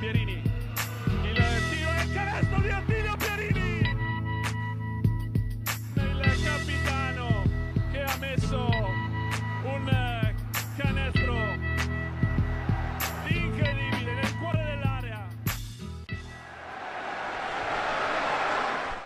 Pierini. Il tiro e il canestro di Attilio Pierini. Il capitano che ha messo un canestro incredibile nel cuore dell'area.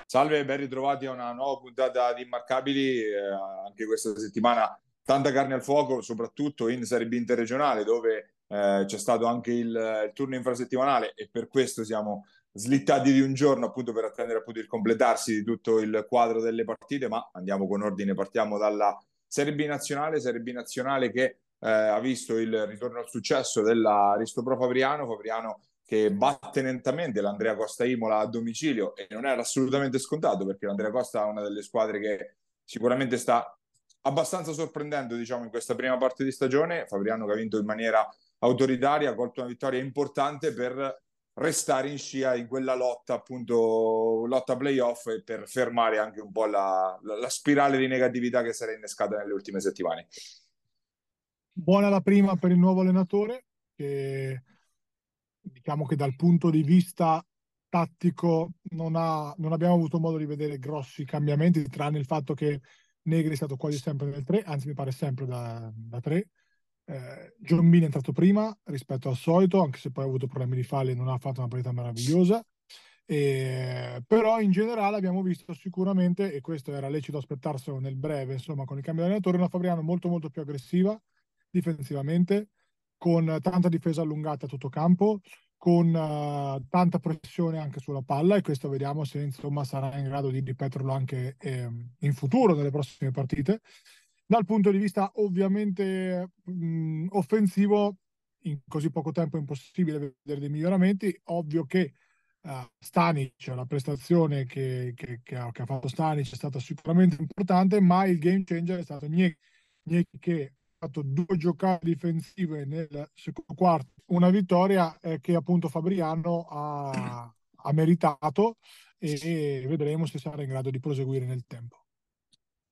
Salve, ben ritrovati a una nuova puntata di Immarcabili. Eh, anche questa settimana tanta carne al fuoco, soprattutto in Serie B interregionale, dove eh, c'è stato anche il, il, turno infrasettimanale e per questo siamo slittati di un giorno appunto per attendere appunto il completarsi di tutto il quadro delle partite, ma andiamo con ordine, partiamo dalla Serie B nazionale, Serie B nazionale che eh, ha visto il ritorno al successo dell'Aristopro Fabriano, Fabriano che batte lentamente l'Andrea Costa Imola a domicilio e non era assolutamente scontato perché l'Andrea Costa è una delle squadre che sicuramente sta abbastanza sorprendendo diciamo in questa prima parte di stagione. Fabriano che ha vinto in maniera autoritaria ha colto una vittoria importante per restare in scia in quella lotta appunto lotta playoff e per fermare anche un po' la, la, la spirale di negatività che si era innescata nelle ultime settimane buona la prima per il nuovo allenatore che diciamo che dal punto di vista tattico non, ha, non abbiamo avuto modo di vedere grossi cambiamenti tranne il fatto che Negri è stato quasi sempre nel 3, anzi mi pare sempre da, da 3. Eh, John Bean è entrato prima rispetto al solito, anche se poi ha avuto problemi di falle e non ha fatto una partita meravigliosa. E, però in generale abbiamo visto sicuramente, e questo era lecito aspettarselo nel breve, insomma, con il cambio di allenatore, una Fabriano molto molto più aggressiva difensivamente, con tanta difesa allungata a tutto campo, con uh, tanta pressione anche sulla palla e questo vediamo se insomma sarà in grado di ripeterlo anche eh, in futuro nelle prossime partite. Dal punto di vista ovviamente mh, offensivo, in così poco tempo è impossibile vedere dei miglioramenti. Ovvio che uh, Stanic, la prestazione che, che, che, ha, che, ha, fatto Stanic è stata sicuramente importante, ma il game changer è stato Gnecchi, che fatto due giocate difensive nel secondo quarto, una vittoria eh, che appunto Fabriano ha, ha meritato e, e vedremo se sarà in grado di proseguire nel tempo.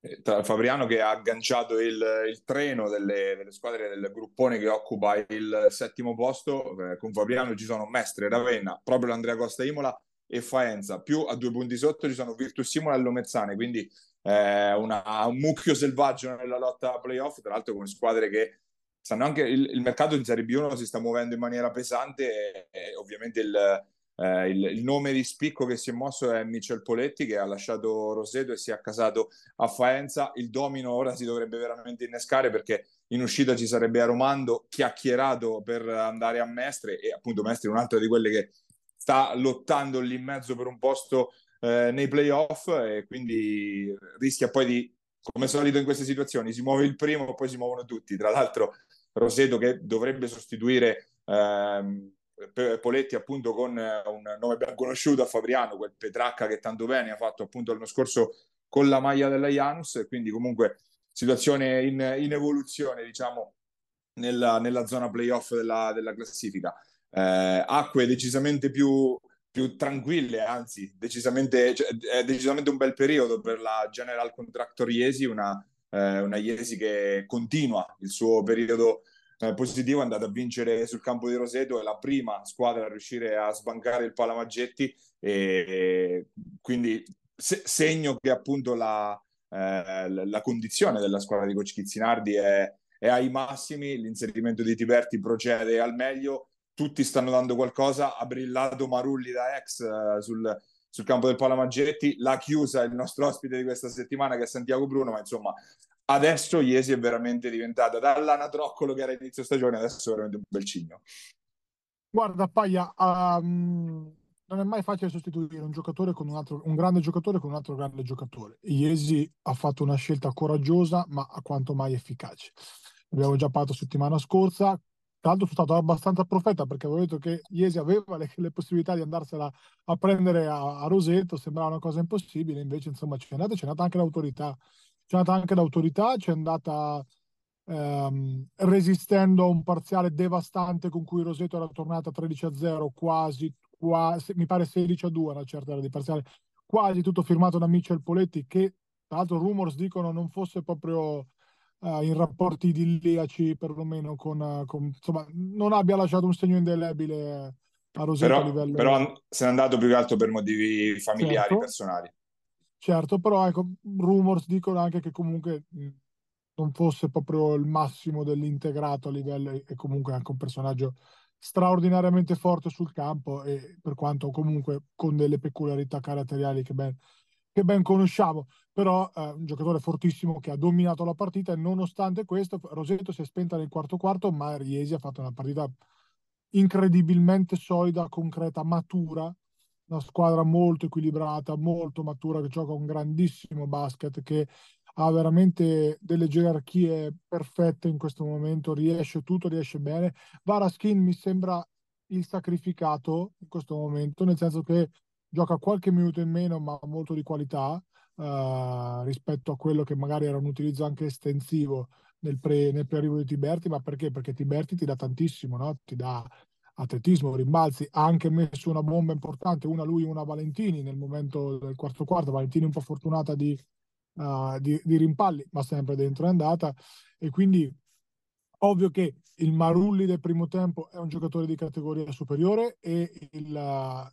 Eh, tra Fabriano che ha agganciato il, il treno delle, delle, squadre del gruppone che occupa il settimo posto, eh, con Fabriano ci sono Mestre, Ravenna, proprio l'Andrea Costa Imola e Faenza, più a due punti sotto ci sono Virtus Imola e Lomezzane, quindi eh, una, un mucchio selvaggio nella lotta playoff, tra l'altro con squadre che sanno anche il, il mercato in Serie B1 si sta muovendo in maniera pesante e, e ovviamente il, eh, il, il, nome di spicco che si è mosso è Michel Poletti che ha lasciato Roseto e si è accasato a Faenza. Il domino ora si dovrebbe veramente innescare perché in uscita ci sarebbe Aromando chiacchierato per andare a Mestre e appunto Mestre è un'altra di quelle che sta lottando lì in mezzo per un posto eh, nei playoff e quindi rischia poi di, come solito in queste situazioni, si muove il primo e poi si muovono tutti. Tra l'altro Roseto che dovrebbe sostituire ehm, Poletti appunto con un nome ben conosciuto a Fabriano, quel Petracca che tanto bene ha fatto appunto l'anno scorso con la maglia della Janus, quindi comunque situazione in, in evoluzione diciamo nella, nella, zona playoff della, della classifica. Eh, acque decisamente più più tranquille, anzi, decisamente, cioè, è decisamente un bel periodo per la General Contractor Iesi, una, eh, una Iesi che continua il suo periodo eh, positivo, è andata a vincere sul campo di Roseto, è la prima squadra a riuscire a sbancare il Palamaggetti e, quindi se, segno che appunto la, eh, la, condizione della squadra di Coach Chizzinardi è, è ai massimi, l'inserimento di Tiberti procede al meglio, tutti stanno dando qualcosa, ha brillato Marulli da ex uh, sul, sul, campo del Palamaggetti, l'ha chiusa il nostro ospite di questa settimana che è Santiago Bruno, ma insomma adesso Iesi è veramente diventata dall'anatroccolo che era inizio stagione, adesso è veramente un bel cigno. Guarda Paia, um, non è mai facile sostituire un giocatore con un altro, un grande giocatore con un altro grande giocatore. Iesi ha fatto una scelta coraggiosa, ma a quanto mai efficace. Abbiamo già parlato settimana scorsa, tra l'altro sono stato abbastanza profeta perché avevo detto che Iesi aveva le, le possibilità di andarsela a prendere a, a, Roseto, sembrava una cosa impossibile, invece insomma c'è andata, c'è andata anche l'autorità, c'è andata anche l'autorità, c'è andata ehm, resistendo a un parziale devastante con cui Roseto era tornata 13 a 0, quasi, quasi mi pare 16 a 2, una certa era di parziale, quasi tutto firmato da Mitchell Poletti che tra l'altro rumors dicono non fosse proprio uh, in rapporti idilliaci perlomeno con, con, insomma non abbia lasciato un segno indelebile a Roseto però, a livello... Però se n'è andato più che altro per motivi familiari, certo. personali. Certo, però ecco, rumors dicono anche che comunque non fosse proprio il massimo dell'integrato a livello e comunque anche un personaggio straordinariamente forte sul campo e per quanto comunque con delle peculiarità caratteriali che ben, che ben conosciamo, però eh, un giocatore fortissimo che ha dominato la partita e nonostante questo Roseto si è spenta nel quarto quarto, ma Riesi ha fatto una partita incredibilmente solida, concreta, matura, una squadra molto equilibrata, molto matura, che gioca un grandissimo basket, che ha veramente delle gerarchie perfette in questo momento, riesce tutto, riesce bene. Varaskin mi sembra il sacrificato in questo momento, nel senso che gioca qualche minuto in meno, ma molto di qualità uh, rispetto a quello che magari era un utilizzo anche estensivo nel, pre, nel pre-arrivo di Tiberti, ma perché? Perché Tiberti ti dà tantissimo, no? ti dà atletismo, rimbalzi, ha anche messo una bomba importante, una lui, una Valentini nel momento del quarto quarto, Valentini un po' fortunata di, uh, di, di rimpalli, ma sempre dentro è andata e quindi ovvio che il Marulli del primo tempo è un giocatore di categoria superiore e il,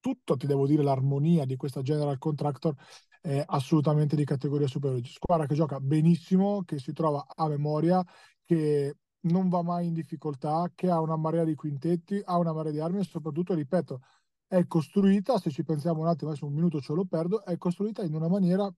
tutto, ti devo dire, l'armonia di questa General Contractor è assolutamente di categoria superiore. Squadra che gioca benissimo, che si trova a memoria, che non va mai in difficoltà, che ha una marea di quintetti, ha una marea di armi e soprattutto, ripeto, è costruita, se ci pensiamo un attimo, adesso un minuto ce lo perdo, è costruita in una maniera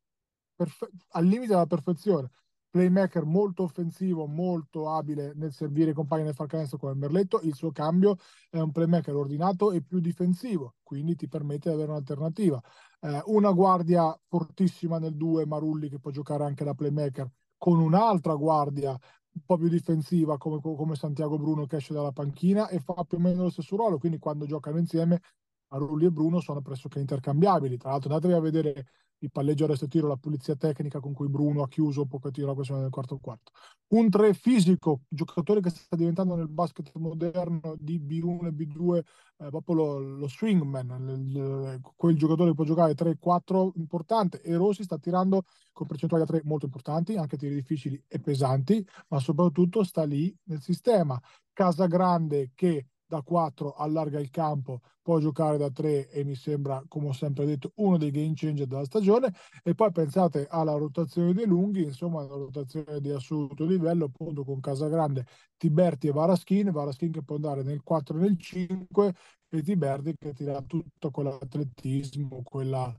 perfe- al limite della perfezione. Playmaker molto offensivo, molto abile nel servire i compagni nel far canestro come Merletto. Il suo cambio è un playmaker ordinato e più difensivo, quindi ti permette di avere un'alternativa. Eh, una guardia fortissima nel 2, Marulli, che può giocare anche da playmaker, con un'altra guardia un po' più difensiva come, come Santiago Bruno che esce dalla panchina e fa più o meno lo stesso ruolo, quindi quando giocano insieme Marulli e Bruno sono pressoché intercambiabili. Tra l'altro andatevi a vedere il palleggio a resto tiro, la pulizia tecnica con cui Bruno ha chiuso un pochettino la questione del quarto quarto. Un 3 fisico, giocatore che sta diventando nel basket moderno di B1 e B2 eh, proprio lo, lo swingman, quel giocatore che può giocare 3-4 importante e Rossi sta tirando con percentuali a 3 molto importanti, anche tiri difficili e pesanti, ma soprattutto sta lì nel sistema. Casa Grande che da 4 allarga il campo, può giocare da 3 e mi sembra, come ho sempre detto, uno dei game changer della stagione. E poi pensate alla rotazione dei lunghi, insomma, una rotazione di assoluto livello, appunto con Casagrande, Tiberti e Varaschin. Varaschin che può andare nel 4 e nel 5 e Tiberti che tira tutto quell'atletismo, quella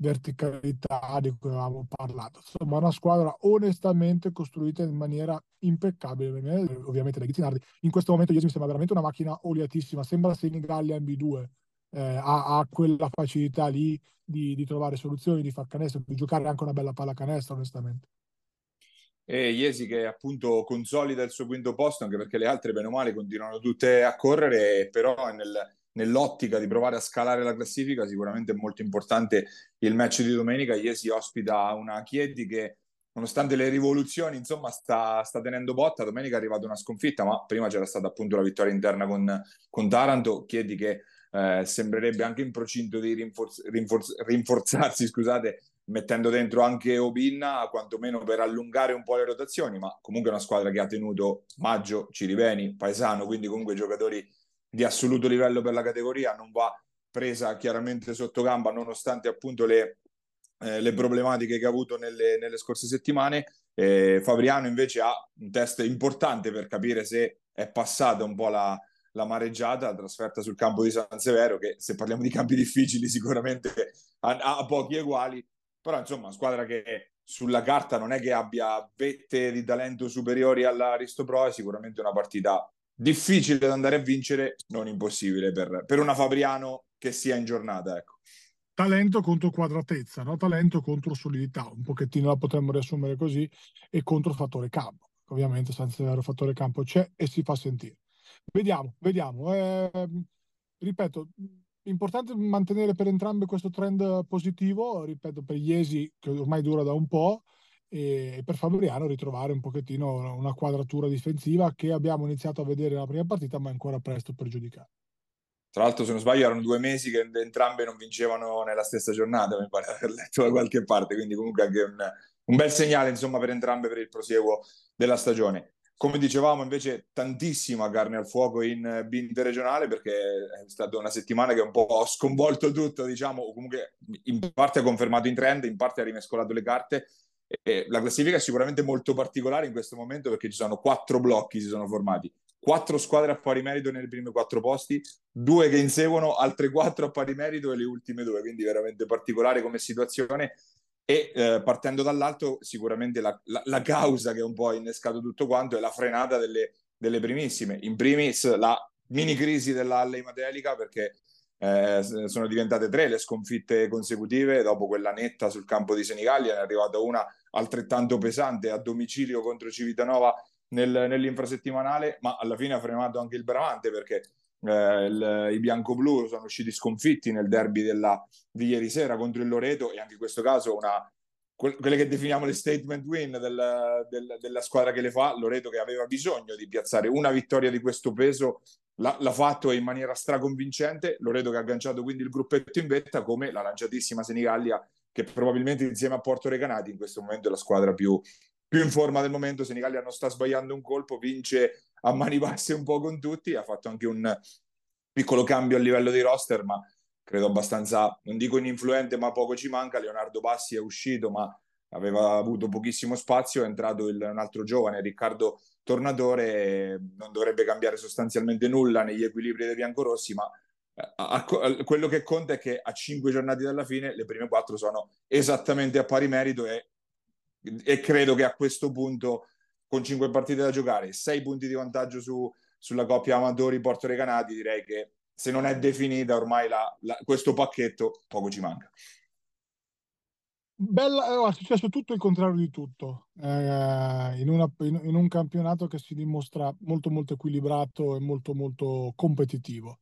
verticalità di cui avevamo parlato. Insomma, una squadra onestamente costruita in maniera impeccabile. Ovviamente da Ghizzinardi. In questo momento Iesi mi sembra veramente una macchina oliatissima, sembra Senigallia in B2. Eh, ha, ha, quella facilità lì di, di, trovare soluzioni, di far canestro, di giocare anche una bella palla canestro, onestamente. E Iesi che appunto consolida il suo quinto posto, anche perché le altre, bene o male, continuano tutte a correre, però nel, nell'ottica di provare a scalare la classifica, sicuramente è molto importante il match di domenica. Iesi ospita una Chiedi che, nonostante le rivoluzioni, insomma, sta, sta, tenendo botta. Domenica è arrivata una sconfitta, ma prima c'era stata appunto la vittoria interna con, con Taranto. Chiedi che eh, sembrerebbe anche in procinto di rinforz- rinforz- rinforzarsi, scusate, mettendo dentro anche Obinna, quantomeno per allungare un po' le rotazioni, ma comunque è una squadra che ha tenuto Maggio, Ciriveni, Paesano, quindi comunque giocatori di assoluto livello per la categoria, non va presa chiaramente sotto gamba nonostante appunto le, eh, le problematiche che ha avuto nelle, nelle scorse settimane. Eh, Fabriano invece ha un test importante per capire se è passata un po' la, la mareggiata, trasferta sul campo di San Severo, che se parliamo di campi difficili sicuramente ha, ha pochi uguali, però insomma squadra che sulla carta non è che abbia vette di talento superiori all'Aristo Pro, è sicuramente una partita difficile da andare a vincere, non impossibile per, per una Fabriano che sia in giornata. Ecco. Talento contro quadratezza, no? talento contro solidità, un pochettino la potremmo riassumere così, e contro fattore campo. Ovviamente senza vero fattore campo c'è e si fa sentire. Vediamo, vediamo. Eh, ripeto, importante mantenere per entrambe questo trend positivo, ripeto, per Iesi che ormai dura da un po', e per Fabriano ritrovare un pochettino una quadratura difensiva che abbiamo iniziato a vedere nella prima partita, ma è ancora presto per giudicare. Tra l'altro, se non sbaglio, erano due mesi che entrambe non vincevano nella stessa giornata, mi pare aver letto da qualche parte, quindi comunque anche un, un bel segnale insomma per entrambe per il prosieguo della stagione. come dicevamo, invece, tantissima carne al fuoco in B interregionale perché è stata una settimana che un po' ha sconvolto tutto, diciamo, o comunque in parte ha confermato in trend, in parte ha rimescolato le carte. E la classifica è sicuramente molto particolare in questo momento perché ci sono quattro blocchi, si sono formati. Quattro squadre a pari merito nei primi quattro posti, due che inseguono, altre quattro a pari merito e le ultime due, quindi veramente particolare come situazione e eh, partendo dall'alto, sicuramente la, la, la, causa che un po' ha innescato tutto quanto è la frenata delle, delle primissime. In primis la mini crisi della Matelica perché eh, sono diventate tre le sconfitte consecutive dopo quella netta sul campo di Senigallia, è arrivata una altrettanto pesante a domicilio contro Civitanova nel, nell'infrasettimanale, ma alla fine ha frenato anche il Bramante perché eh, il, i bianco-blu sono usciti sconfitti nel derby della, di ieri sera contro il Loreto e anche in questo caso una, que- quelle che definiamo le statement win del, del, della squadra che le fa, Loreto che aveva bisogno di piazzare una vittoria di questo peso l'ha, l'ha fatto in maniera straconvincente, Loreto che ha agganciato quindi il gruppetto in vetta come la lanciatissima Senigallia che probabilmente insieme a Porto Recanati in questo momento è la squadra più, più in forma del momento, Senigallia non sta sbagliando un colpo, vince a mani basse un po' con tutti, ha fatto anche un piccolo cambio a livello di roster, ma credo abbastanza, non dico ininfluente, ma poco ci manca. Leonardo Bassi è uscito, ma aveva avuto pochissimo spazio, è entrato il, un altro giovane, Riccardo Tornatore, non dovrebbe cambiare sostanzialmente nulla negli equilibri dei biancorossi, ma eh, a, a, quello che conta è che a cinque giornate dalla fine le prime quattro sono esattamente a pari merito e, e credo che a questo punto con cinque partite da giocare, sei punti di vantaggio su, sulla coppia amatori Porto Recanati, direi che se non è definita ormai la, la, questo pacchetto, poco ci manca. Bella, è successo tutto il contrario di tutto eh, in, una, in, in, un campionato che si dimostra molto molto equilibrato e molto molto competitivo.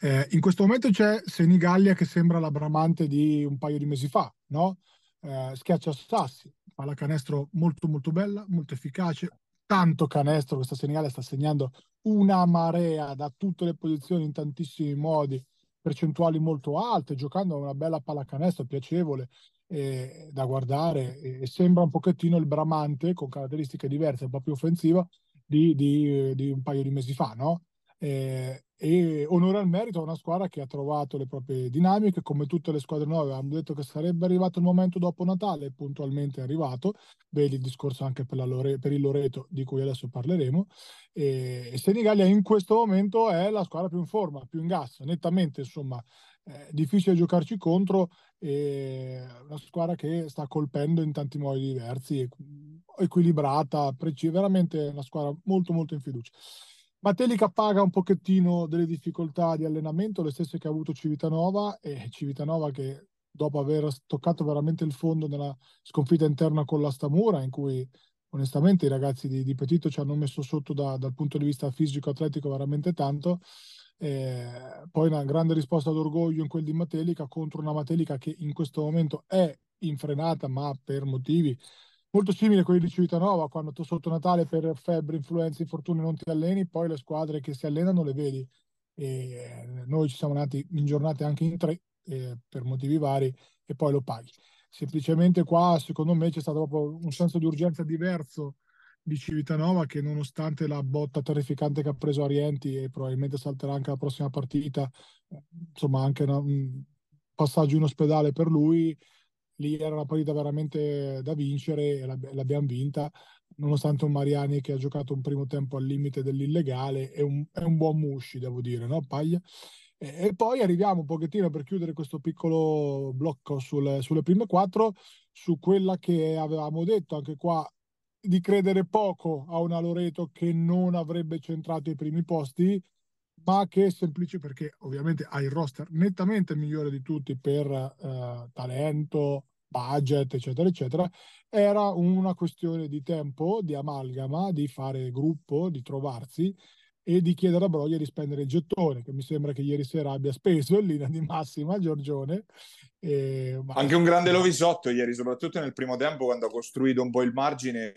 Eh, in questo momento c'è Senigallia che sembra la bramante di un paio di mesi fa, no? Eh, schiaccia sassi, pallacanestro molto molto bella, molto efficace, tanto canestro, questa Senegal sta segnando una marea da tutte le posizioni in tantissimi modi, percentuali molto alte, giocando una bella pallacanestro piacevole eh, da guardare e sembra un pochettino il Bramante con caratteristiche diverse, un po' più offensiva di, di, di un paio di mesi fa, no? Eh, e onore al merito a una squadra che ha trovato le proprie dinamiche, come tutte le squadre nuove. Abbiamo detto che sarebbe arrivato il momento dopo Natale, puntualmente è arrivato. Vedi il discorso anche per, Lore- per il Loreto, di cui adesso parleremo. E, e Senigallia in questo momento è la squadra più in forma, più in gas, nettamente, insomma. È difficile giocarci contro, è una squadra che sta colpendo in tanti modi diversi, equilibrata, precisa, veramente una squadra molto molto in fiducia. Matelica paga un pochettino delle difficoltà di allenamento, le stesse che ha avuto Civitanova e Civitanova che dopo aver toccato veramente il fondo nella sconfitta interna con la Stamura, in cui onestamente i ragazzi di, di Petito ci hanno messo sotto da, dal punto di vista fisico-atletico veramente tanto. Eh, poi una grande risposta d'orgoglio in quel di Matelica contro una Matelica che in questo momento è infrenata, ma per motivi molto simile a quelli di Civitanova, quando tu sotto Natale per febbre, influenze, infortuni non ti alleni, poi le squadre che si allenano le vedi. E noi ci siamo andati in giornate anche in tre eh, per motivi vari e poi lo paghi. Semplicemente qua, secondo me, c'è stato proprio un senso di urgenza diverso di Civitanova che nonostante la botta terrificante che ha preso Arienti e probabilmente salterà anche la prossima partita, insomma anche una, un passaggio in ospedale per lui, lì era una partita veramente da vincere e l'abbiamo vinta, nonostante un Mariani che ha giocato un primo tempo al limite dell'illegale, è un, è un buon Musci, devo dire, no Paglia? E, e, poi arriviamo un pochettino per chiudere questo piccolo blocco sul, sulle prime quattro, su quella che avevamo detto anche qua di credere poco a una Loreto che non avrebbe centrato i primi posti, ma che semplice perché ovviamente ha il roster nettamente migliore di tutti per eh, talento, budget, eccetera, eccetera. Era una questione di tempo, di amalgama, di fare gruppo, di trovarsi e di chiedere a Broglia di spendere il gettone, che mi sembra che ieri sera abbia speso in linea di massima Giorgione. E, Anche un grande Lovisotto ieri, soprattutto nel primo tempo, quando ha costruito un po' il margine,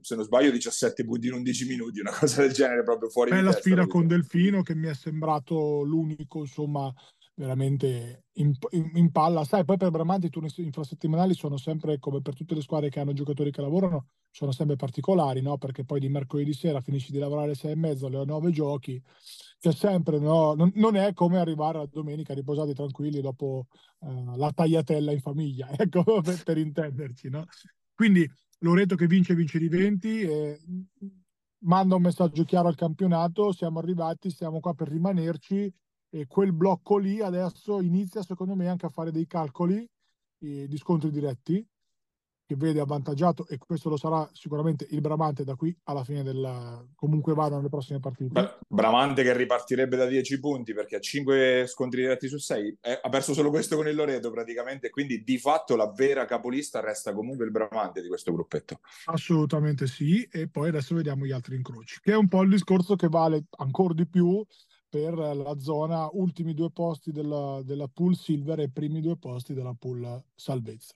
se non sbaglio 17 punti in 11 minuti, una cosa del genere proprio fuori Bella testa. sfida con Delfino che mi è sembrato l'unico, insomma, veramente in, in, in, palla. Sai, poi per Bramante i turni infrasettimanali sono sempre, come per tutte le squadre che hanno giocatori che lavorano, sono sempre particolari, no? Perché poi di mercoledì sera finisci di lavorare alle sei e mezza, alle nove giochi. C'è sempre, no? Non, non, è come arrivare a domenica riposati tranquilli dopo uh, la tagliatella in famiglia, ecco, per, per intenderci, no? Quindi Loreto che vince, vince di 20. E manda un messaggio chiaro al campionato, siamo arrivati, siamo qua per rimanerci e quel blocco lì adesso inizia secondo me anche a fare dei calcoli eh, di scontri diretti che vede avvantaggiato e questo lo sarà sicuramente il Bramante da qui alla fine del comunque vadano le prossime partite. Beh, Bramante che ripartirebbe da 10 punti perché ha 5 scontri diretti su 6 eh, ha perso solo questo con il Loreto praticamente quindi di fatto la vera capolista resta comunque il Bramante di questo gruppetto. Assolutamente sì e poi adesso vediamo gli altri incroci che è un po' il discorso che vale ancora di più per la zona ultimi due posti della, della pool silver e primi due posti della pool salvezza.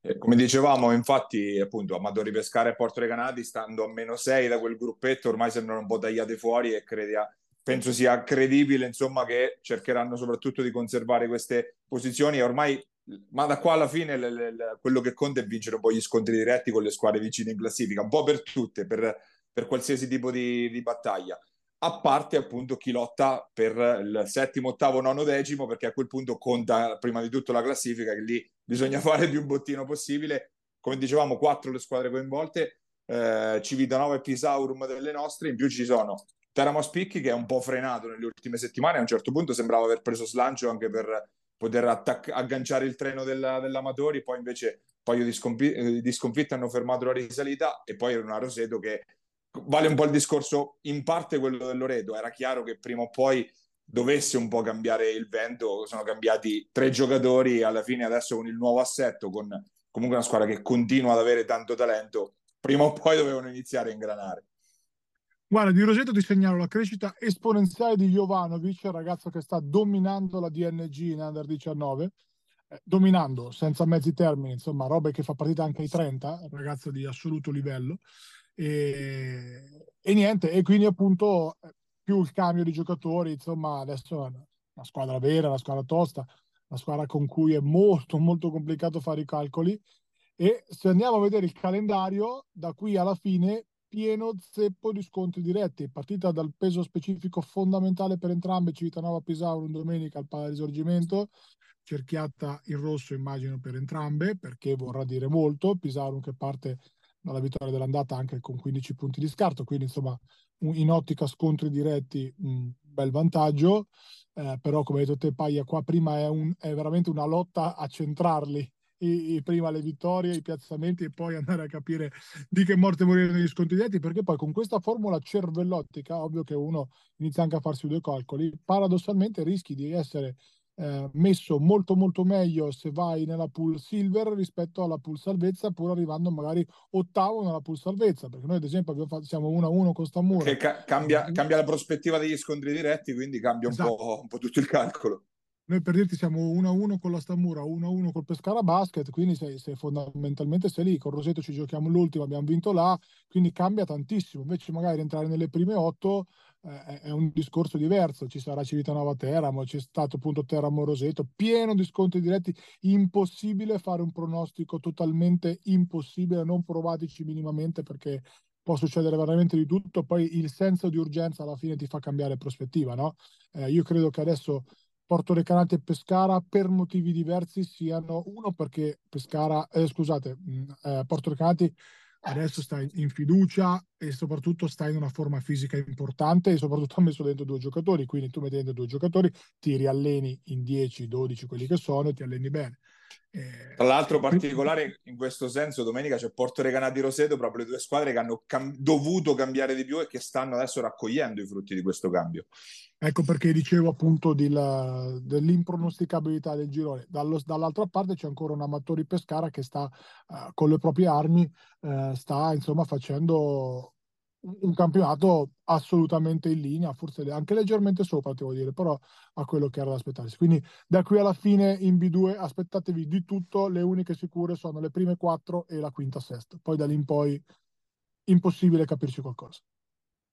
Eh, come dicevamo, infatti, appunto, Amadori Pescara e Porto Recanati, stando a meno 6 da quel gruppetto, ormai sembrano un po' tagliate fuori e credia, penso sia credibile, insomma, che cercheranno soprattutto di conservare queste posizioni ormai, ma da qua alla fine, le, le, le, quello che conta è vincere un po' gli scontri diretti con le squadre vicine in classifica, un po' per tutte, per, per qualsiasi tipo di, di battaglia a parte appunto chi lotta per il settimo, ottavo, nono, decimo, perché a quel punto conta prima di tutto la classifica, che lì bisogna fare più bottino possibile. Come dicevamo, quattro le squadre coinvolte, eh, Civitanova e Pisaurum delle nostre, in più ci sono Teramo Spicchi che è un po' frenato nelle ultime settimane, a un certo punto sembrava aver preso slancio anche per poter attac- agganciare il treno della, dell'Amatori, poi invece un paio di, scompi- di sconfitte hanno fermato la risalita. E poi era una Roseto che vale un po' il discorso, in parte quello del Loreto, era chiaro che prima o poi dovesse un po' cambiare il vento, sono cambiati tre giocatori, alla fine adesso con il nuovo assetto, con comunque una squadra che continua ad avere tanto talento, prima o poi dovevano iniziare a ingranare. Guarda, di Roseto ti segnalo la crescita esponenziale di Jovanovic, il ragazzo che sta dominando la DNG in Under 19, eh, dominando senza mezzi termini, insomma, robe che fa partita anche ai 30, ragazzo di assoluto livello. E, e niente, e quindi appunto più il cambio di giocatori, insomma adesso è una squadra vera, una squadra tosta, una squadra con cui è molto molto complicato fare i calcoli. E se andiamo a vedere il calendario da qui alla fine pieno zeppo di scontri diretti, partita dal peso specifico fondamentale per entrambe, Civitanova Pisauro domenica al Pala Risorgimento, cerchiata in rosso immagino per entrambe perché vorrà dire molto, Pisauro che parte dalla vittoria dell'andata anche con 15 punti di scarto, quindi insomma in ottica scontri diretti un bel vantaggio, eh, però come hai detto te Paglia qua prima è, un, è veramente una lotta a centrarli i, i, prima le vittorie, i piazzamenti e poi andare a capire di che morte morire negli scontri diretti, perché poi con questa formula cervellottica, ovvio che uno inizia anche a farsi due calcoli, paradossalmente rischi di essere eh, messo molto molto meglio se vai nella pool silver rispetto alla pool salvezza pur arrivando magari ottavo nella pool salvezza perché noi ad esempio fatto, siamo 1-1 con Stamura. Che ca- cambia, cambia, la prospettiva degli scontri diretti quindi cambia un, esatto. po', un po' tutto il calcolo. Noi per dirti siamo 1-1 con la Stamura, 1-1 col Pescara Basket, quindi sei, sei fondamentalmente sei lì, con Roseto ci giochiamo l'ultimo, abbiamo vinto là, quindi cambia tantissimo, invece magari entrare nelle prime otto è un discorso diverso, ci sarà Civitanova Teramo, c'è stato appunto Teramo Roseto, pieno di scontri diretti, impossibile fare un pronostico totalmente impossibile, non provatici minimamente perché può succedere veramente di tutto, poi il senso di urgenza alla fine ti fa cambiare prospettiva, no? Eh, io credo che adesso Porto Recanati e Pescara per motivi diversi siano uno perché Pescara, eh, scusate, mh, eh, Porto Recanati adesso sta in fiducia e soprattutto sta in una forma fisica importante e soprattutto ha messo dentro due giocatori, quindi tu metti dentro due giocatori, ti rialleni in 10, 12 quelli che sono e ti alleni bene. Eh, Tra l'altro particolare in questo senso domenica c'è Porto Recanati Roseto, proprio le due squadre che hanno cam- dovuto cambiare di più e che stanno adesso raccogliendo i frutti di questo cambio. Ecco perché dicevo appunto la, dell'impronosticabilità del girone. Dallo, dall'altra parte c'è ancora un Amatori Pescara che sta uh, con le proprie armi, uh, sta insomma facendo un campionato assolutamente in linea, forse anche leggermente sopra, devo dire, però a quello che era da aspettarsi. Quindi da qui alla fine in B2 aspettatevi di tutto, le uniche sicure sono le prime quattro e la quinta sesta. Poi da lì in poi impossibile capirci qualcosa.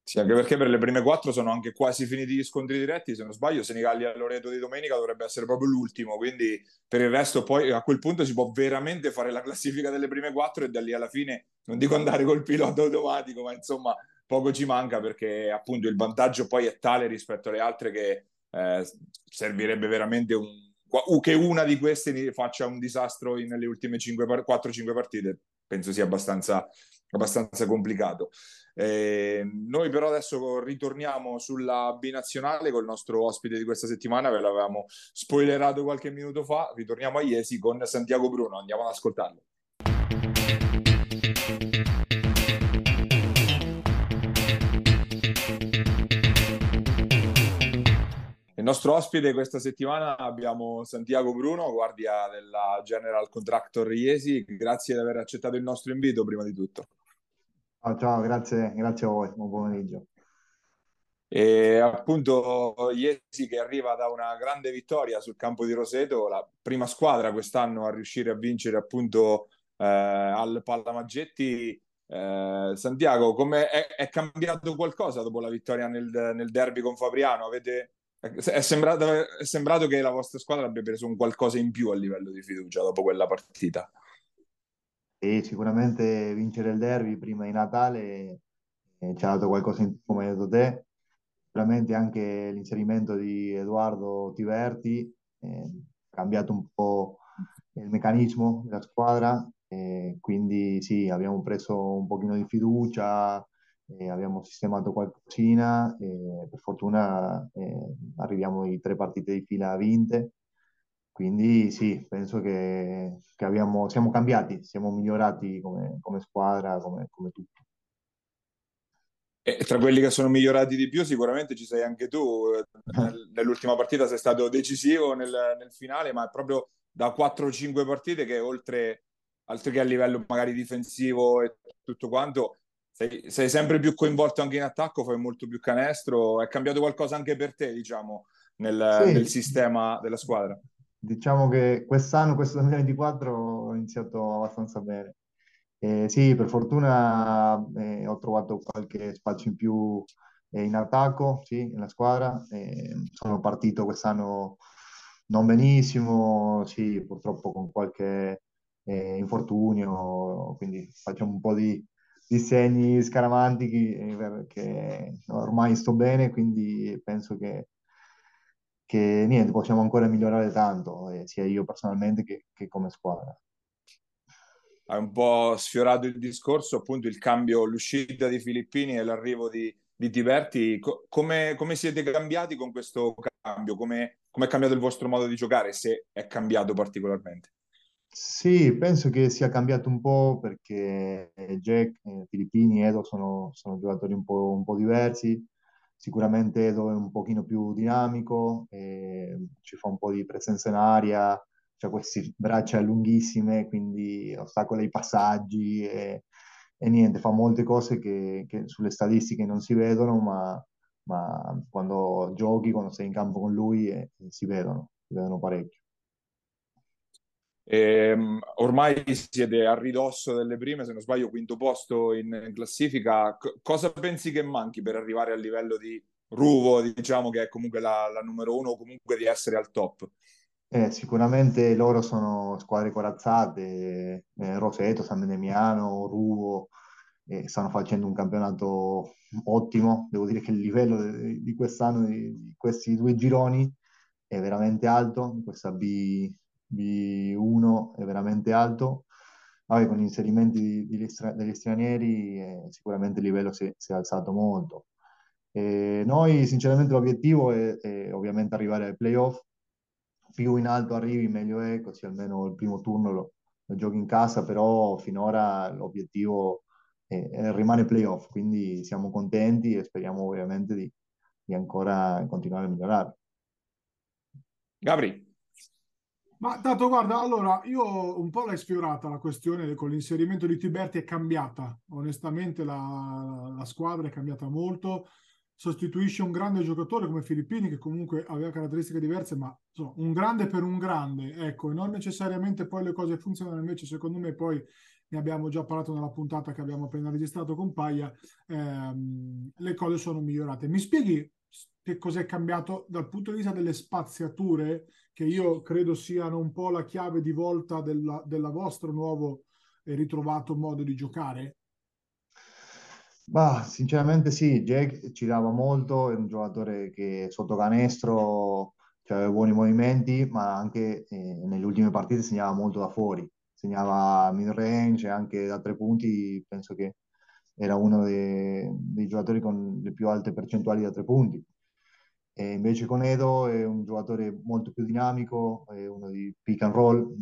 Sì, anche perché per le prime quattro sono anche quasi finiti gli scontri diretti. Se non sbaglio, Senigallia Loreto di domenica dovrebbe essere proprio l'ultimo. Quindi per il resto, poi a quel punto si può veramente fare la classifica delle prime quattro e da lì alla fine non dico andare col pilota automatico, ma insomma poco ci manca perché appunto il vantaggio poi è tale rispetto alle altre che eh, servirebbe veramente un, che una di queste faccia un disastro nelle ultime 4-5 partite. Penso sia abbastanza, abbastanza complicato. Eh, noi però adesso ritorniamo sulla binazionale col nostro ospite di questa settimana, ve l'avevamo spoilerato qualche minuto fa, ritorniamo a Iesi con Santiago Bruno, andiamo ad ascoltarlo. Il nostro ospite questa settimana abbiamo Santiago Bruno, guardia della General Contractor Iesi. Grazie di aver accettato il nostro invito prima di tutto. Ciao, grazie, grazie a voi, buon pomeriggio. E appunto Iesi che arriva da una grande vittoria sul campo di Roseto, la prima squadra quest'anno a riuscire a vincere appunto eh, al Pallamaggetti. Eh, Santiago, come è, è, cambiato qualcosa dopo la vittoria nel, nel derby con Fabriano? Avete, è, sembrato, è sembrato che la vostra squadra abbia preso un qualcosa in più a livello di fiducia dopo quella partita? E sicuramente vincere il derby prima di Natale eh, ci ha dato qualcosa in più, come hai detto te. Sicuramente anche l'inserimento di Edoardo Tiverti eh, ha cambiato un po' il meccanismo della squadra, eh, quindi sì, abbiamo preso un pochino di fiducia, eh, abbiamo sistemato qualcosina e per fortuna eh, arriviamo ai tre partite di fila vinte quindi sì, penso che, che abbiamo, siamo cambiati, siamo migliorati come, come squadra, come, come tutto. E tra quelli che sono migliorati di più, sicuramente ci sei anche tu. Nell'ultima partita sei stato decisivo nel, nel finale, ma è proprio da 4-5 partite che oltre, oltre che a livello magari difensivo e tutto quanto, sei, sei, sempre più coinvolto anche in attacco, fai molto più canestro. È cambiato qualcosa anche per te, diciamo, nel, sì. nel sistema della squadra? Diciamo che quest'anno, questo 2024, ho iniziato abbastanza bene. Eh, sì, per fortuna eh, ho trovato qualche spazio in più eh, in attacco, sì, nella squadra. sono partito quest'anno non benissimo, sì, purtroppo con qualche eh, infortunio, quindi facciamo un po' di, di segni scaramantici eh, perché ormai sto bene, quindi penso che che niente, possiamo ancora migliorare tanto, eh, sia io personalmente che, che, come squadra. Hai un po' sfiorato il discorso, appunto il cambio, l'uscita di Filippini e l'arrivo di, di Tiberti. Co- come, come, siete cambiati con questo cambio? Come, come è cambiato il vostro modo di giocare, se è cambiato particolarmente? Sì, penso che sia cambiato un po' perché Jack, eh, Filippini e Edo sono, sono giocatori un po', un po' diversi sicuramente dove è un pochino più dinamico, ci fa un po' di presenza in aria, c'ha queste braccia lunghissime, quindi ostacola i passaggi e, e niente, fa molte cose che, che, sulle statistiche non si vedono, ma, ma quando giochi, quando sei in campo con lui, eh, si vedono, si vedono parecchio. E, ormai siete a ridosso delle prime, se non sbaglio, quinto posto in, classifica. C- cosa pensi che manchi per arrivare al livello di Ruvo, diciamo che è comunque la, la numero uno, comunque di essere al top? Eh, sicuramente loro sono squadre corazzate, eh, Roseto, San Benemiano, Ruvo, eh, stanno facendo un campionato ottimo. Devo dire che il livello di, quest'anno, di, questi due gironi, è veramente alto, questa B, B1 è veramente alto. Poi con gli inserimenti degli, degli stranieri eh, sicuramente il livello si, si è alzato molto. E noi sinceramente l'obiettivo è, è, ovviamente arrivare ai playoff, più in alto arrivi meglio è, così almeno il primo turno lo, lo giochi in casa, però finora l'obiettivo è, è rimane playoff, quindi siamo contenti e speriamo ovviamente di, di ancora continuare a migliorare. Gabri. Ma tanto guarda, allora io un po' l'hai sfiorata la questione con l'inserimento di Tiberti è cambiata, onestamente la, la squadra è cambiata molto, sostituisce un grande giocatore come Filippini che comunque aveva caratteristiche diverse, ma insomma, un grande per un grande, ecco, e non necessariamente poi le cose funzionano, invece secondo me poi ne abbiamo già parlato nella puntata che abbiamo appena registrato con Paia, ehm, le cose sono migliorate. Mi spieghi che cos'è cambiato dal punto di vista delle spaziature, che io credo siano un po' la chiave di volta della, della vostro nuovo e ritrovato modo di giocare? Bah, sinceramente sì, Jack ci dava molto, è un giocatore che sotto canestro aveva buoni movimenti, ma anche eh, nelle ultime partite segnava molto da fuori, segnava mid range e anche da tre punti, penso che era uno dei, dei giocatori con le più alte percentuali da tre punti. E invece con Edo è un giocatore molto più dinamico, è uno di pick and roll,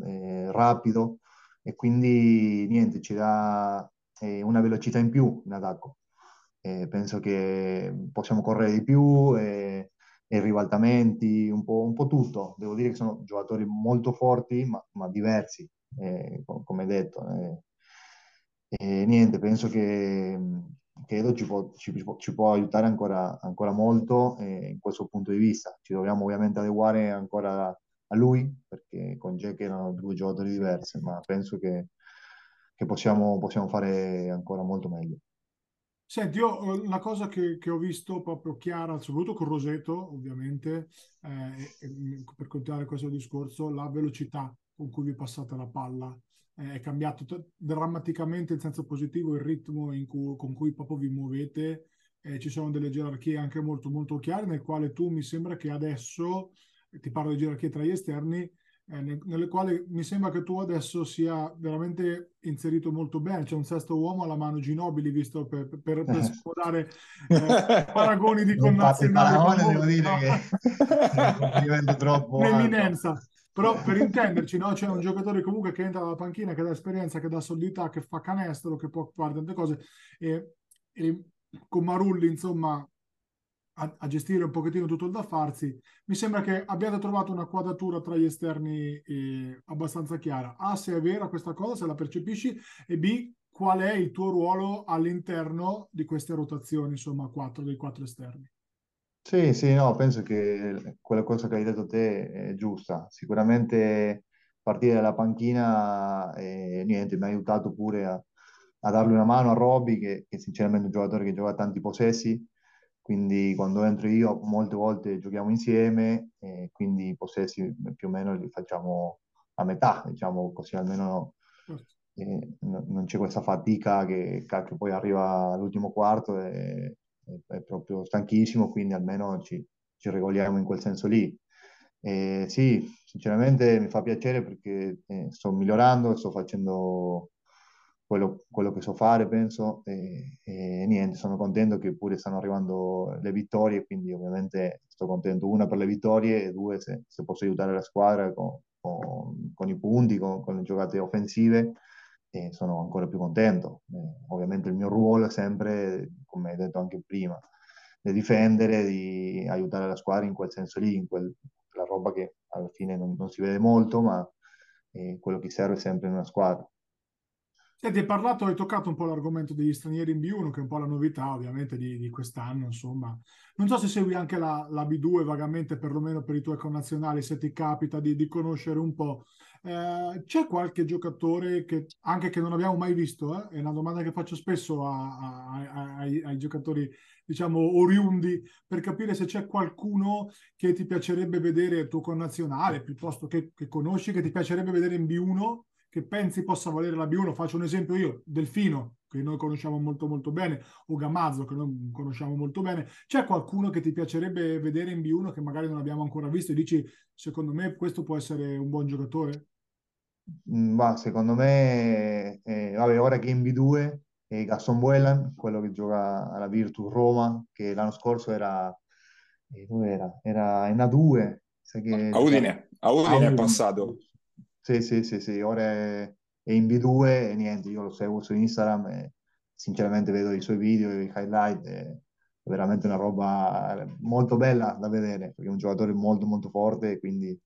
rapido e quindi niente, ci dà eh, una velocità in più in attacco. Eh, penso che possiamo correre di più e, e ribaltamenti, un po', un po', tutto. Devo dire che sono giocatori molto forti, ma, ma diversi, eh, come detto. Eh. Niente, penso che, che Edo ci può, ci, ci può, aiutare ancora, ancora molto eh, in questo punto di vista. Ci dobbiamo ovviamente adeguare ancora a lui, perché con Jack erano due giocatori diversi, ma penso che che possiamo, possiamo fare ancora molto meglio. Senti, io la cosa che, che, ho visto proprio chiara, soprattutto con Roseto, ovviamente, eh, per continuare questo discorso, la velocità con cui vi passate la palla. È cambiato t- drammaticamente in senso positivo il ritmo cui, con cui proprio vi muovete. Eh, ci sono delle gerarchie anche molto, molto chiare, nel quale tu mi sembra che adesso, ti parlo di gerarchie tra gli esterni, eh, nelle quali mi sembra che tu adesso sia veramente inserito molto bene. C'è un sesto uomo alla mano Ginobili, visto per, per, per scordare eh, paragoni di connazionali. Paragone, devo dire che diventa troppo un'eminenza. Però per intenderci, no? c'è un giocatore comunque che entra dalla panchina, che dà esperienza, che dà solidità, che fa canestro, che può fare tante cose. E, e con Marulli, insomma, a, a, gestire un pochettino tutto il da farsi, mi sembra che abbiate trovato una quadratura tra gli esterni eh, abbastanza chiara. A, se è vera questa cosa, se la percepisci, e B, qual è il tuo ruolo all'interno di queste rotazioni, insomma, quattro dei quattro esterni. Sì, sì, no, penso che quella cosa che hai detto te è giusta. Sicuramente partire dalla panchina, eh, niente, mi ha aiutato pure a, a darle una mano a Robby, che, che sinceramente è un giocatore che gioca tanti possessi, quindi quando entro io molte volte giochiamo insieme e quindi i possessi più o meno li facciamo a metà, diciamo così almeno eh, non c'è questa fatica che, che poi arriva all'ultimo quarto e è proprio stanchissimo, quindi almeno ci, ci regoliamo in quel senso lì. E sì, sinceramente mi fa piacere perché eh, sto migliorando, sto facendo quello, quello, che so fare, penso, e, e, niente, sono contento che pure stanno arrivando le vittorie, quindi ovviamente sto contento, una per le vittorie e due se, se posso aiutare la squadra con, con, con i punti, con, con, le giocate offensive, e sono ancora più contento. Eh, ovviamente il mio ruolo è sempre, come hai detto anche prima, di difendere, di aiutare la squadra in quel senso lì, in quella roba che alla fine non, non si vede molto, ma eh, quello che serve sempre in una squadra. Senti, hai parlato, hai toccato un po' l'argomento degli stranieri in B1, che è un po' la novità ovviamente di, di quest'anno, insomma. Non so se segui anche la, la, B2 vagamente, perlomeno per i tuoi connazionali, se ti capita di, di conoscere un po'. Eh, c'è qualche giocatore che, anche che non abbiamo mai visto, eh? è una domanda che faccio spesso a, a, a, ai, ai, giocatori, diciamo, oriundi, per capire se c'è qualcuno che ti piacerebbe vedere, tuo connazionale, piuttosto che, che conosci, che ti piacerebbe vedere in B1 che pensi possa valere la B1, faccio un esempio io, Delfino, che noi conosciamo molto molto bene, o Gamazzo, che noi conosciamo molto bene, c'è qualcuno che ti piacerebbe vedere in B1 che magari non abbiamo ancora visto e dici, secondo me questo può essere un buon giocatore? Mm, ma secondo me, eh, vabbè, ora che in B2 è Gaston Buelan, quello che gioca alla Virtus Roma, che l'anno scorso era, eh, era? Era in A2. Che, a Udine, a Udine è passato. Sì, sì, sì, sì, ora è, è in B2 e niente, io lo seguo su Instagram e sinceramente vedo i suoi video, i highlight, è veramente una roba molto bella da vedere, perché è un giocatore molto molto forte, quindi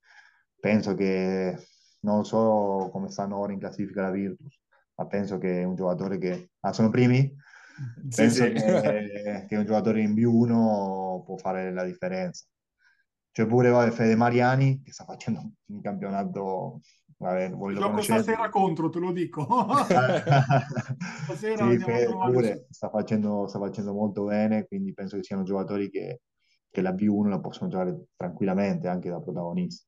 penso che, non so come stanno ora in classifica la Virtus, ma penso che è un giocatore che... Ah, sono primi? Penso sì, sì. Che, che un giocatore in B1 può fare la differenza. C'è pure vabbè, Fede Mariani che sta facendo un campionato vabbè, Gioco stasera contro, te lo dico. Stasera Sì, pure sta facendo, sta facendo molto bene, quindi penso che siano giocatori che, che la B1 la possono giocare tranquillamente anche da protagonisti.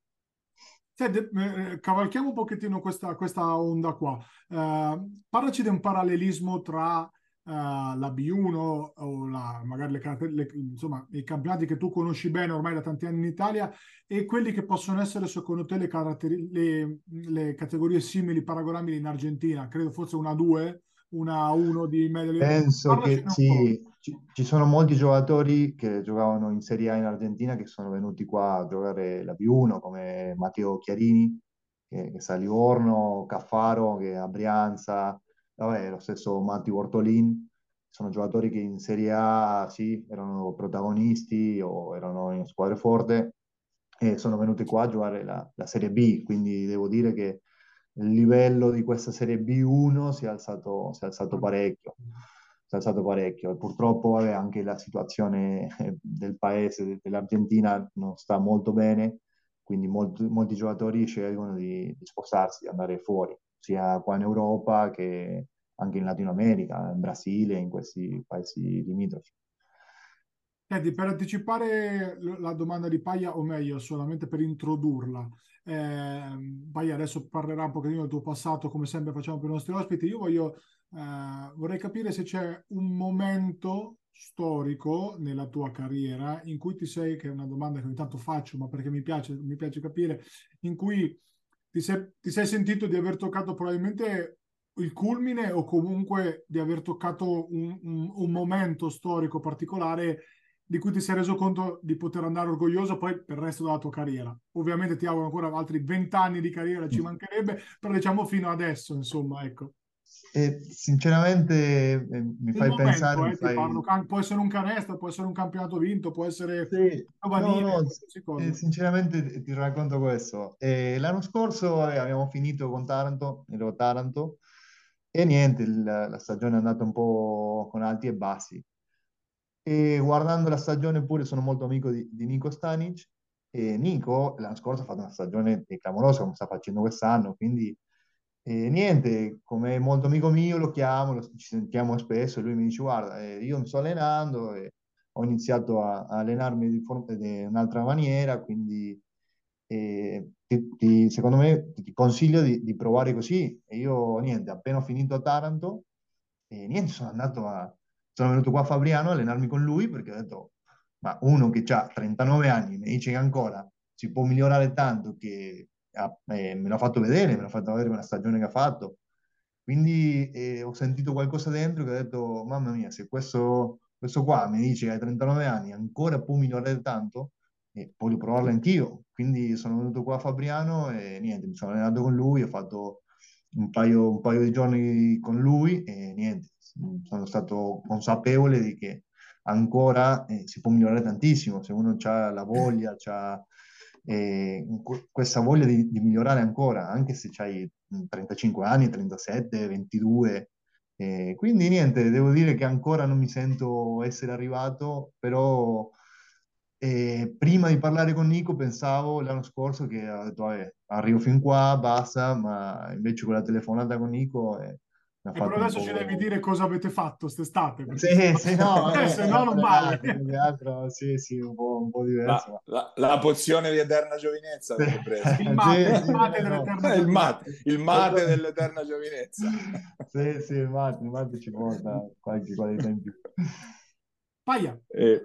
Senti, eh, cavalchiamo un pochettino questa, questa onda qua. Eh, parlaci di un parallelismo tra eh, la B1 o la- magari le, le- insomma, i campionati che tu conosci bene ormai da tanti anni in Italia e quelli che possono essere secondo te le, caratteri- le- le categorie simili, paragonabili in Argentina. Credo forse una 2, una 1 di media. Penso Parlacene che sì, ci, ci sono molti giocatori che giocavano in Serie A in Argentina che sono venuti qua a giocare la B1, come Matteo Chiarini, che, che sta a Livorno, Caffaro, che è a Brianza, vabbè, lo stesso Matti Ortolin. Sono giocatori che in Serie A sì, erano protagonisti o erano in squadre forti e sono venuti qua a giocare la, la Serie B, quindi devo dire che il livello di questa Serie B1 si è alzato, si è alzato parecchio, si è alzato parecchio. E purtroppo vabbè, anche la situazione del paese, de- dell'Argentina non sta molto bene, quindi molti, molti giocatori scelgono di, di spostarsi, di andare fuori, sia qua in Europa che anche in Latino America, in Brasile, in questi paesi limitrofi. Senti, per anticipare la domanda di Paia, o meglio, solamente per introdurla, ehm, Paia adesso parlerà un pochettino del tuo passato, come sempre facciamo per i nostri ospiti. Io voglio, eh, vorrei capire se c'è un momento storico nella tua carriera in cui ti sei, che è una domanda che ogni tanto faccio, ma perché mi piace, mi piace capire, in cui ti sei, ti sei sentito di aver toccato probabilmente il culmine o comunque di aver toccato un, un- un momento storico particolare di cui ti sei reso conto di poter andare orgoglioso poi per il resto della tua carriera. Ovviamente ti auguro ancora altri vent'anni di carriera, ci mancherebbe, però diciamo fino adesso, insomma, ecco. E sinceramente eh, mi fai momento, pensare, eh, fai... parlo, può essere un canestro, può essere un campionato vinto, può essere Sì, no, no, eh, sinceramente ti racconto questo. Eh, l'anno scorso eh, abbiamo finito con Taranto, ero Taranto, e niente, il- la stagione è andata un po' con alti e bassi. E guardando la stagione pure sono molto amico di, di Nico Stanic, e Nico l'anno scorso ha fatto una stagione clamorosa come sta facendo quest'anno, quindi e niente, come molto amico mio lo chiamo, lo- ci sentiamo spesso lui mi dice guarda, eh, io mi sto allenando e ho iniziato a, a allenarmi di, forma- di un'altra maniera, quindi eh, ti- ti- secondo me ti, consiglio di, di provare così. E io niente, appena ho finito a Taranto, e niente, sono andato a, sono venuto qua a Fabriano a allenarmi con lui perché ho detto, ma uno che ha 39 anni mi dice che ancora si può migliorare tanto che me l'ha fatto vedere, me l'ha fatto vedere una stagione che ha fatto. Quindi eh, ho sentito qualcosa dentro che ho detto, mamma mia, se questo, questo qua mi dice che hai 39 anni ancora può migliorare tanto, eh, voglio provarlo anch'io. Quindi sono venuto qua a Fabriano e niente, mi sono allenato con lui, ho fatto un paio, un paio di giorni con lui e niente, sono stato consapevole di che ancora eh, si può migliorare tantissimo se uno ha la voglia, c'ha que- questa voglia di, di migliorare ancora, anche se hai 35 anni, 37, 22. Eh, quindi niente, devo dire che ancora non mi sento essere arrivato, però eh, prima di parlare con Nico pensavo l'anno scorso che detto, vabbè, arrivo fin qua, basta, ma invece con la telefonata con Nico eh, E però adesso ci devi dire cosa avete fatto quest'estate, Sì, sì, no, eh, se no non vale. altro, sì, sì, un po', un po' diverso. La, la- la pozione di eterna giovinezza Sì. avete preso. Il mate, Sì, il mate sì, no. dell'eterna Eh, il giovinezza. mate, il mate dell'eterna giovinezza. Sì, sì, il mate, il mate ci porta qualche qualità in più. Paia, E,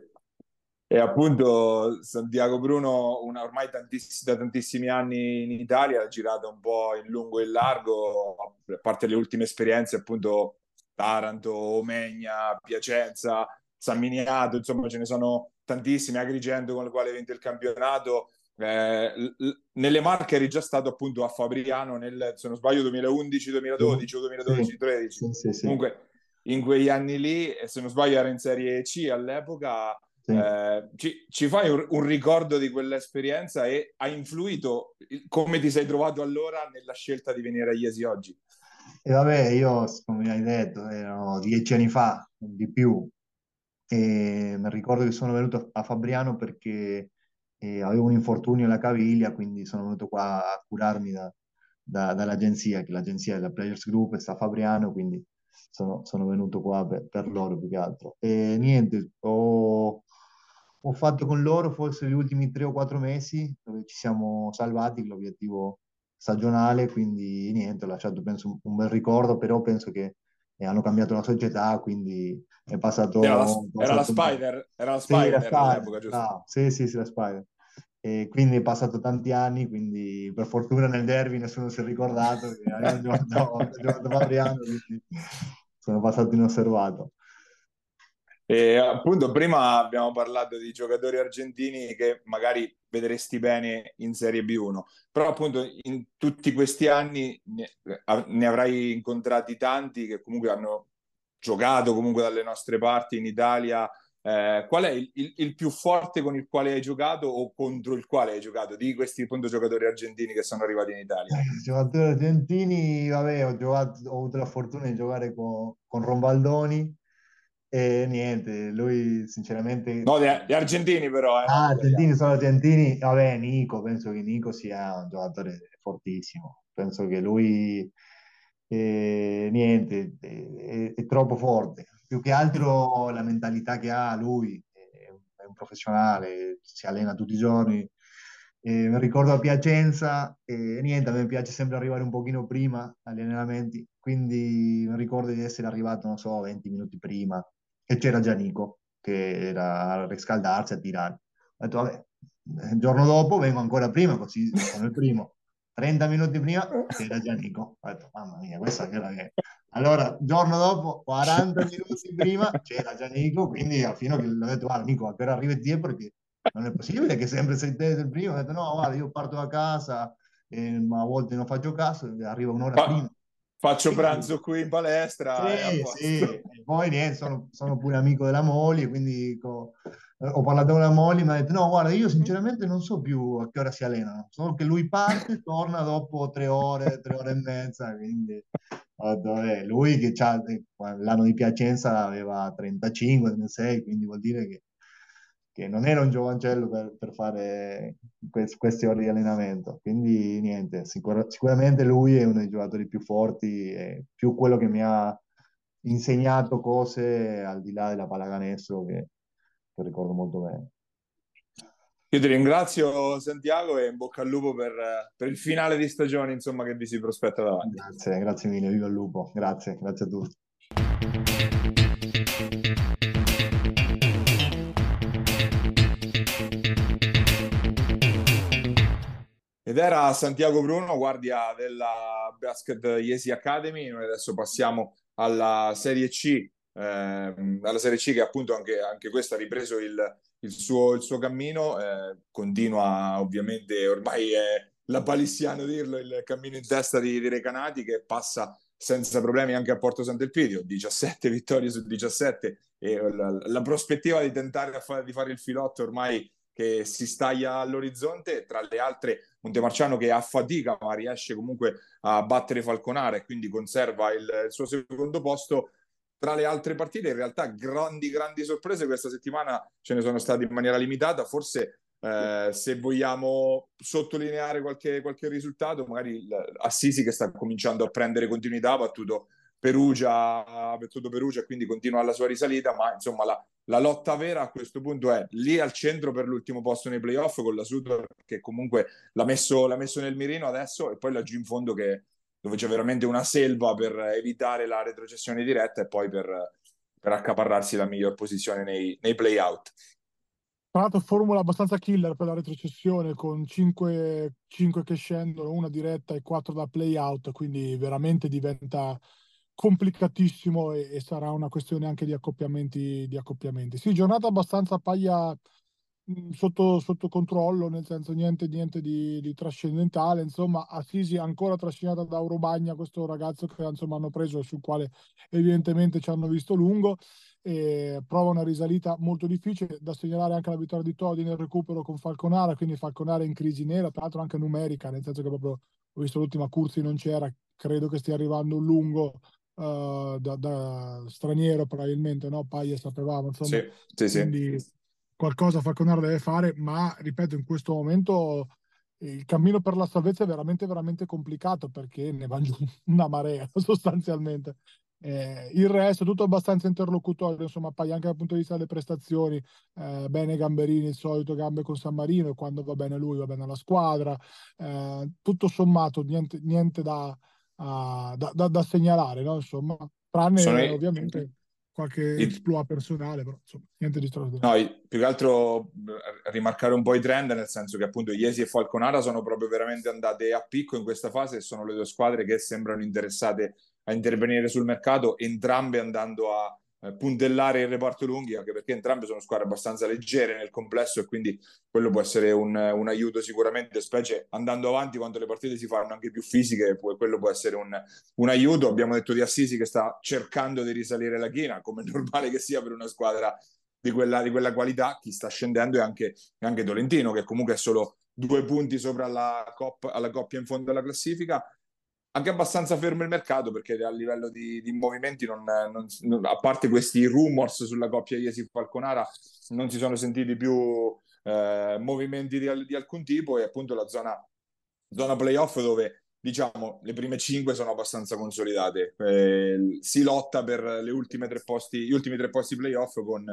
e appunto Santiago Bruno, una, ormai tantiss- da tantissimi anni in Italia, ha girato un po' in lungo e in largo, a parte le ultime esperienze, appunto Taranto, Omegna, Piacenza, San Miniato, insomma ce ne sono tantissime, Agrigento con le quali ha vinto il campionato. Eh, l- nelle Marche eri già stato appunto a Fabriano nel, se non sbaglio, 2011, 2012 o 2012, 13 Sì, sì, comunque in quegli anni lì, se non sbaglio era in Serie C all'epoca, Sì. eh, ci, ci fai un, un ricordo di quell'esperienza e ha influito come ti sei trovato allora nella scelta di venire a Iesi oggi? E vabbè, io, come hai detto, erano dieci anni fa, di più, e mi ricordo che sono venuto a Fabriano perché eh, avevo un infortunio alla caviglia, quindi sono venuto qua a curarmi da, da, dall'agenzia, che l'agenzia è la Players Group, sta Fabriano, quindi sono, sono venuto qua per, per, loro più che altro. E niente, ho, ho fatto con loro forse gli ultimi tre o quattro mesi dove ci siamo salvati l'obiettivo stagionale, quindi niente, ho lasciato penso un bel ricordo, però penso che eh, hanno cambiato la società, quindi è passato... Era la, passato era la Spider, era la Spider, sì, all'epoca, giusto? No, sì, sì, sì, la Spider. E quindi è passato tanti anni, quindi per fortuna nel derby nessuno si è ricordato che giocato, giocato Fabriano, quindi sono passato inosservato. E appunto prima abbiamo parlato di giocatori argentini che magari vedresti bene in Serie B1, però appunto in tutti questi anni ne, avrai incontrati tanti che comunque hanno giocato comunque dalle nostre parti in Italia. Eh, qual è il, il, il, più forte con il quale hai giocato o contro il quale hai giocato? Di questi appunto, giocatori argentini che sono arrivati in Italia? Eh, giocatori argentini, vabbè, ho, giocato, ho avuto la fortuna di giocare con, con Rombaldoni e niente, lui sinceramente... No, di, argentini però. Eh, ah, argentini, sono argentini. Vabbè, Nico, penso che Nico sia un giocatore fortissimo. Penso che lui, eh, niente, è, è troppo forte più che altro la mentalità che ha lui, è un professionale, si allena tutti i giorni. Eh, mi ricordo a Piacenza e niente, a me piace sempre arrivare un pochino prima agli allenamenti, quindi mi ricordo di essere arrivato, non so, 20 minuti prima e c'era già Nico che era a riscaldarsi, a tirare. Ho detto, vabbè, il giorno dopo vengo ancora prima, così sono il primo. 30 minuti prima c'era già Nico. Ho detto, mamma mia, questa che era che... Allora, giorno dopo, 40 minuti prima, c'era già Nico, quindi fino a che l'ho detto, guarda Nico, appena arrivi te perché non è possibile che sempre sei te il primo. Ho detto, no, guarda, io parto da casa, eh, ma a volte non faccio caso, arrivo un'ora Fa- prima. Faccio quindi, pranzo qui in palestra. Sì, sì. E poi niente, sono, sono, pure amico della moglie, quindi... Co- ho parlato con la moglie, mi ha detto no, guarda, io sinceramente non so più a che ora si allenano, solo che lui parte, torna dopo tre ore, tre ore e mezza, quindi vabbè, lui che l'anno di Piacenza aveva 35, 36, quindi vuol dire che, che non era un giovancello per, per fare quest, queste ore di allenamento, quindi niente, sicur- sicuramente lui è uno dei giocatori più forti, è più quello che mi ha insegnato cose al di là della pallacanestro che che ricordo molto bene. Io ti ringrazio Santiago e in bocca al lupo per, per il finale di stagione insomma, che vi si prospetta davanti. Grazie, grazie mille, viva il lupo, grazie, grazie a tutti. Ed era Santiago Bruno, guardia della Basket Yesi Academy. Noi adesso passiamo alla Serie C eh, alla Serie C che appunto anche, anche questa ha ripreso il, il, suo, il suo, cammino, eh, continua ovviamente, ormai è la palissiano dirlo, il cammino in testa di, di Recanati che passa senza problemi anche a Porto Sant'Elpidio, 17 vittorie su 17 e la, la prospettiva di tentare fa, di fare il filotto ormai che si staglia all'orizzonte, tra le altre Montemarciano che ha fatica ma riesce comunque a battere Falconare e quindi conserva il, il suo secondo posto, tra le altre partite, in realtà grandi, grandi sorprese questa settimana ce ne sono state in maniera limitata. Forse eh, se vogliamo sottolineare qualche, qualche risultato, magari Assisi che sta cominciando a prendere continuità, ha battuto Perugia, ha battuto Perugia quindi continua la sua risalita, ma insomma la, la, lotta vera a questo punto è lì al centro per l'ultimo posto nei playoff con la Sud che comunque l'ha messo, l'ha messo nel mirino adesso e poi laggiù in fondo che dove c'è veramente una selva per evitare la retrocessione diretta e poi per, per accaparrarsi la miglior posizione nei, nei play-out. Tra l'altro formula abbastanza killer per la retrocessione con 5, 5 che scendono, una diretta e 4 da play-out, quindi veramente diventa complicatissimo e, e, sarà una questione anche di accoppiamenti, di accoppiamenti. Sì, giornata abbastanza paglia sotto, sotto, controllo, nel senso niente, niente di, di, trascendentale. Insomma, Assisi ancora trascinata da Urobagna, questo ragazzo che insomma, hanno preso e sul quale evidentemente ci hanno visto lungo. E prova una risalita molto difficile da segnalare anche la vittoria di Todi nel recupero con Falconara, quindi Falconara in crisi nera, tra l'altro anche numerica, nel senso che proprio ho visto l'ultima Curzi non c'era, credo che stia arrivando un lungo uh, da, da, straniero probabilmente, no? Paglia sapevamo, insomma. Sì, sì, quindi, sì qualcosa Falconaro deve fare, ma ripeto, in questo momento il cammino per la salvezza è veramente, veramente complicato perché ne va giù una marea sostanzialmente. Eh, il resto è tutto abbastanza interlocutorio, insomma, poi anche dal punto di vista delle prestazioni, eh, bene Gamberini, il solito gambe con San Marino, quando va bene lui va bene la squadra, eh, tutto sommato niente, niente da, uh, da, da, da, segnalare, no? insomma, tranne Sono ovviamente qualche il... esploit personale, però insomma, niente di straordinario. No, più che altro eh, rimarcare un po' i trend, nel senso che appunto Iesi e Falconara sono proprio veramente andate a picco in questa fase e sono le due squadre che sembrano interessate a intervenire sul mercato, entrambe andando a eh, puntellare il reparto lunghi, anche perché entrambe sono squadre abbastanza leggere nel complesso e quindi quello può essere un, un aiuto sicuramente, specie andando avanti quando le partite si fanno anche più fisiche, quello può essere un, un aiuto. Abbiamo detto di Assisi che sta cercando di risalire la china, come è normale che sia per una squadra di quella, di quella qualità, chi sta scendendo è anche, è anche Tolentino, che comunque è solo due punti sopra la, coppa, alla coppia in fondo alla classifica anche abbastanza fermo il mercato perché a livello di, di movimenti, non, non, non, a parte questi rumors sulla coppia Iesi-Falconara, non si sono sentiti più eh, movimenti di, di, alcun tipo e appunto la zona, zona playoff dove diciamo le prime cinque sono abbastanza consolidate. Eh, si lotta per le ultime tre posti, gli ultimi tre posti playoff con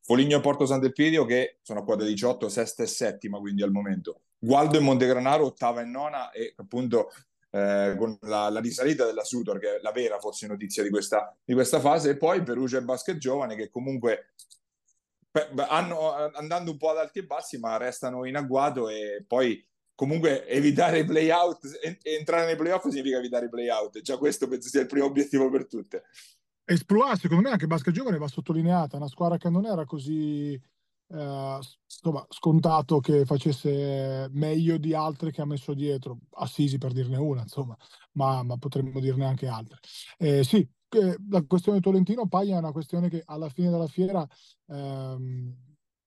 Foligno e Porto Sant'Elpidio che sono a quota 18, sesta e settima quindi al momento. Gualdo e Montegranaro ottava e nona e appunto eh, con la, la, risalita della Sutor, che è la vera forse notizia di questa, di questa fase, e poi Perugia e Basket Giovane che comunque hanno, andando un po' ad alti e bassi, ma restano in agguato e poi comunque evitare i play-out, entrare nei play-off significa evitare i play-out, già questo penso sia il primo obiettivo per tutte. Esploa, secondo me anche Basket Giovane va sottolineata, una squadra che non era così eh, insomma, scontato che facesse meglio di altre che ha messo dietro, Assisi per dirne una, insomma, ma, ma potremmo dirne anche altre. Eh, sì, eh, la questione Tolentino Paglia è una questione che alla fine della fiera ehm,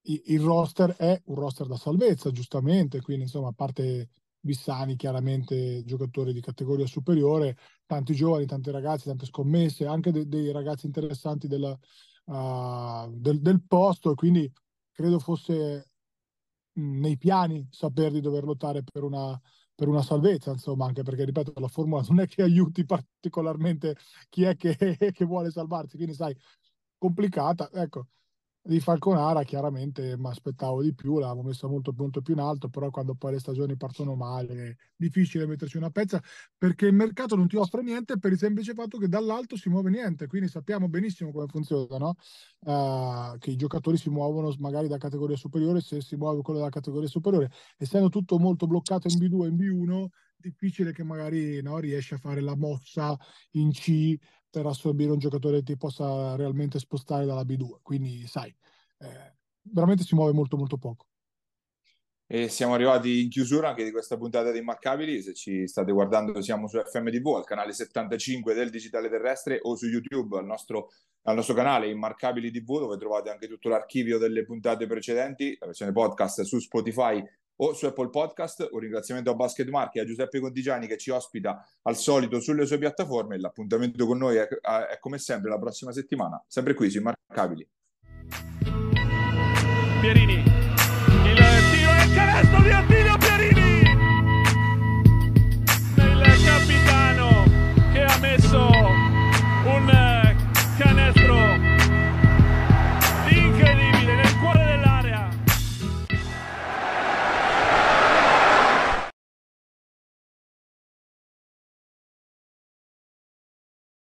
il roster è un roster da salvezza, giustamente, quindi insomma, a parte Vissani, chiaramente giocatore di categoria superiore, tanti giovani, tanti ragazzi, tante scommesse, anche de- dei ragazzi interessanti della, uh, del, del, posto, quindi credo fosse nei piani saper di dover lottare per una, per una salvezza, insomma, anche perché, ripeto, la formula non è che aiuti particolarmente chi è che, che vuole salvarsi, quindi sai, complicata, ecco, di Falconara chiaramente mi aspettavo di più, l'avevo messa molto, molto più in alto, però quando poi le stagioni partono male è difficile metterci una pezza perché il mercato non ti offre niente per il semplice fatto che dall'alto si muove niente, quindi sappiamo benissimo come funziona, no? uh, che i giocatori si muovono magari da categoria superiore se si muove quello della categoria superiore, essendo tutto molto bloccato in B2 e in B1 difficile che magari no, riesci a fare la mossa in C per assorbire un giocatore che ti possa realmente spostare dalla B2. Quindi, sai, eh, veramente si muove molto, molto poco. E siamo arrivati in chiusura anche di questa puntata di Immarcabili. Se ci state guardando, siamo su FMTV, al canale 75 del Digitale Terrestre o su YouTube, al nostro, al nostro canale Immarcabili TV, dove trovate anche tutto l'archivio delle puntate precedenti, la versione podcast su Spotify o su Apple Podcast. Un ringraziamento a Basket Marchi e a Giuseppe Contigiani che ci ospita al solito sulle sue piattaforme. L'appuntamento con noi è, è come sempre la prossima settimana, sempre qui su Immarcabili. Pierini, il tiro il canestro di Attilio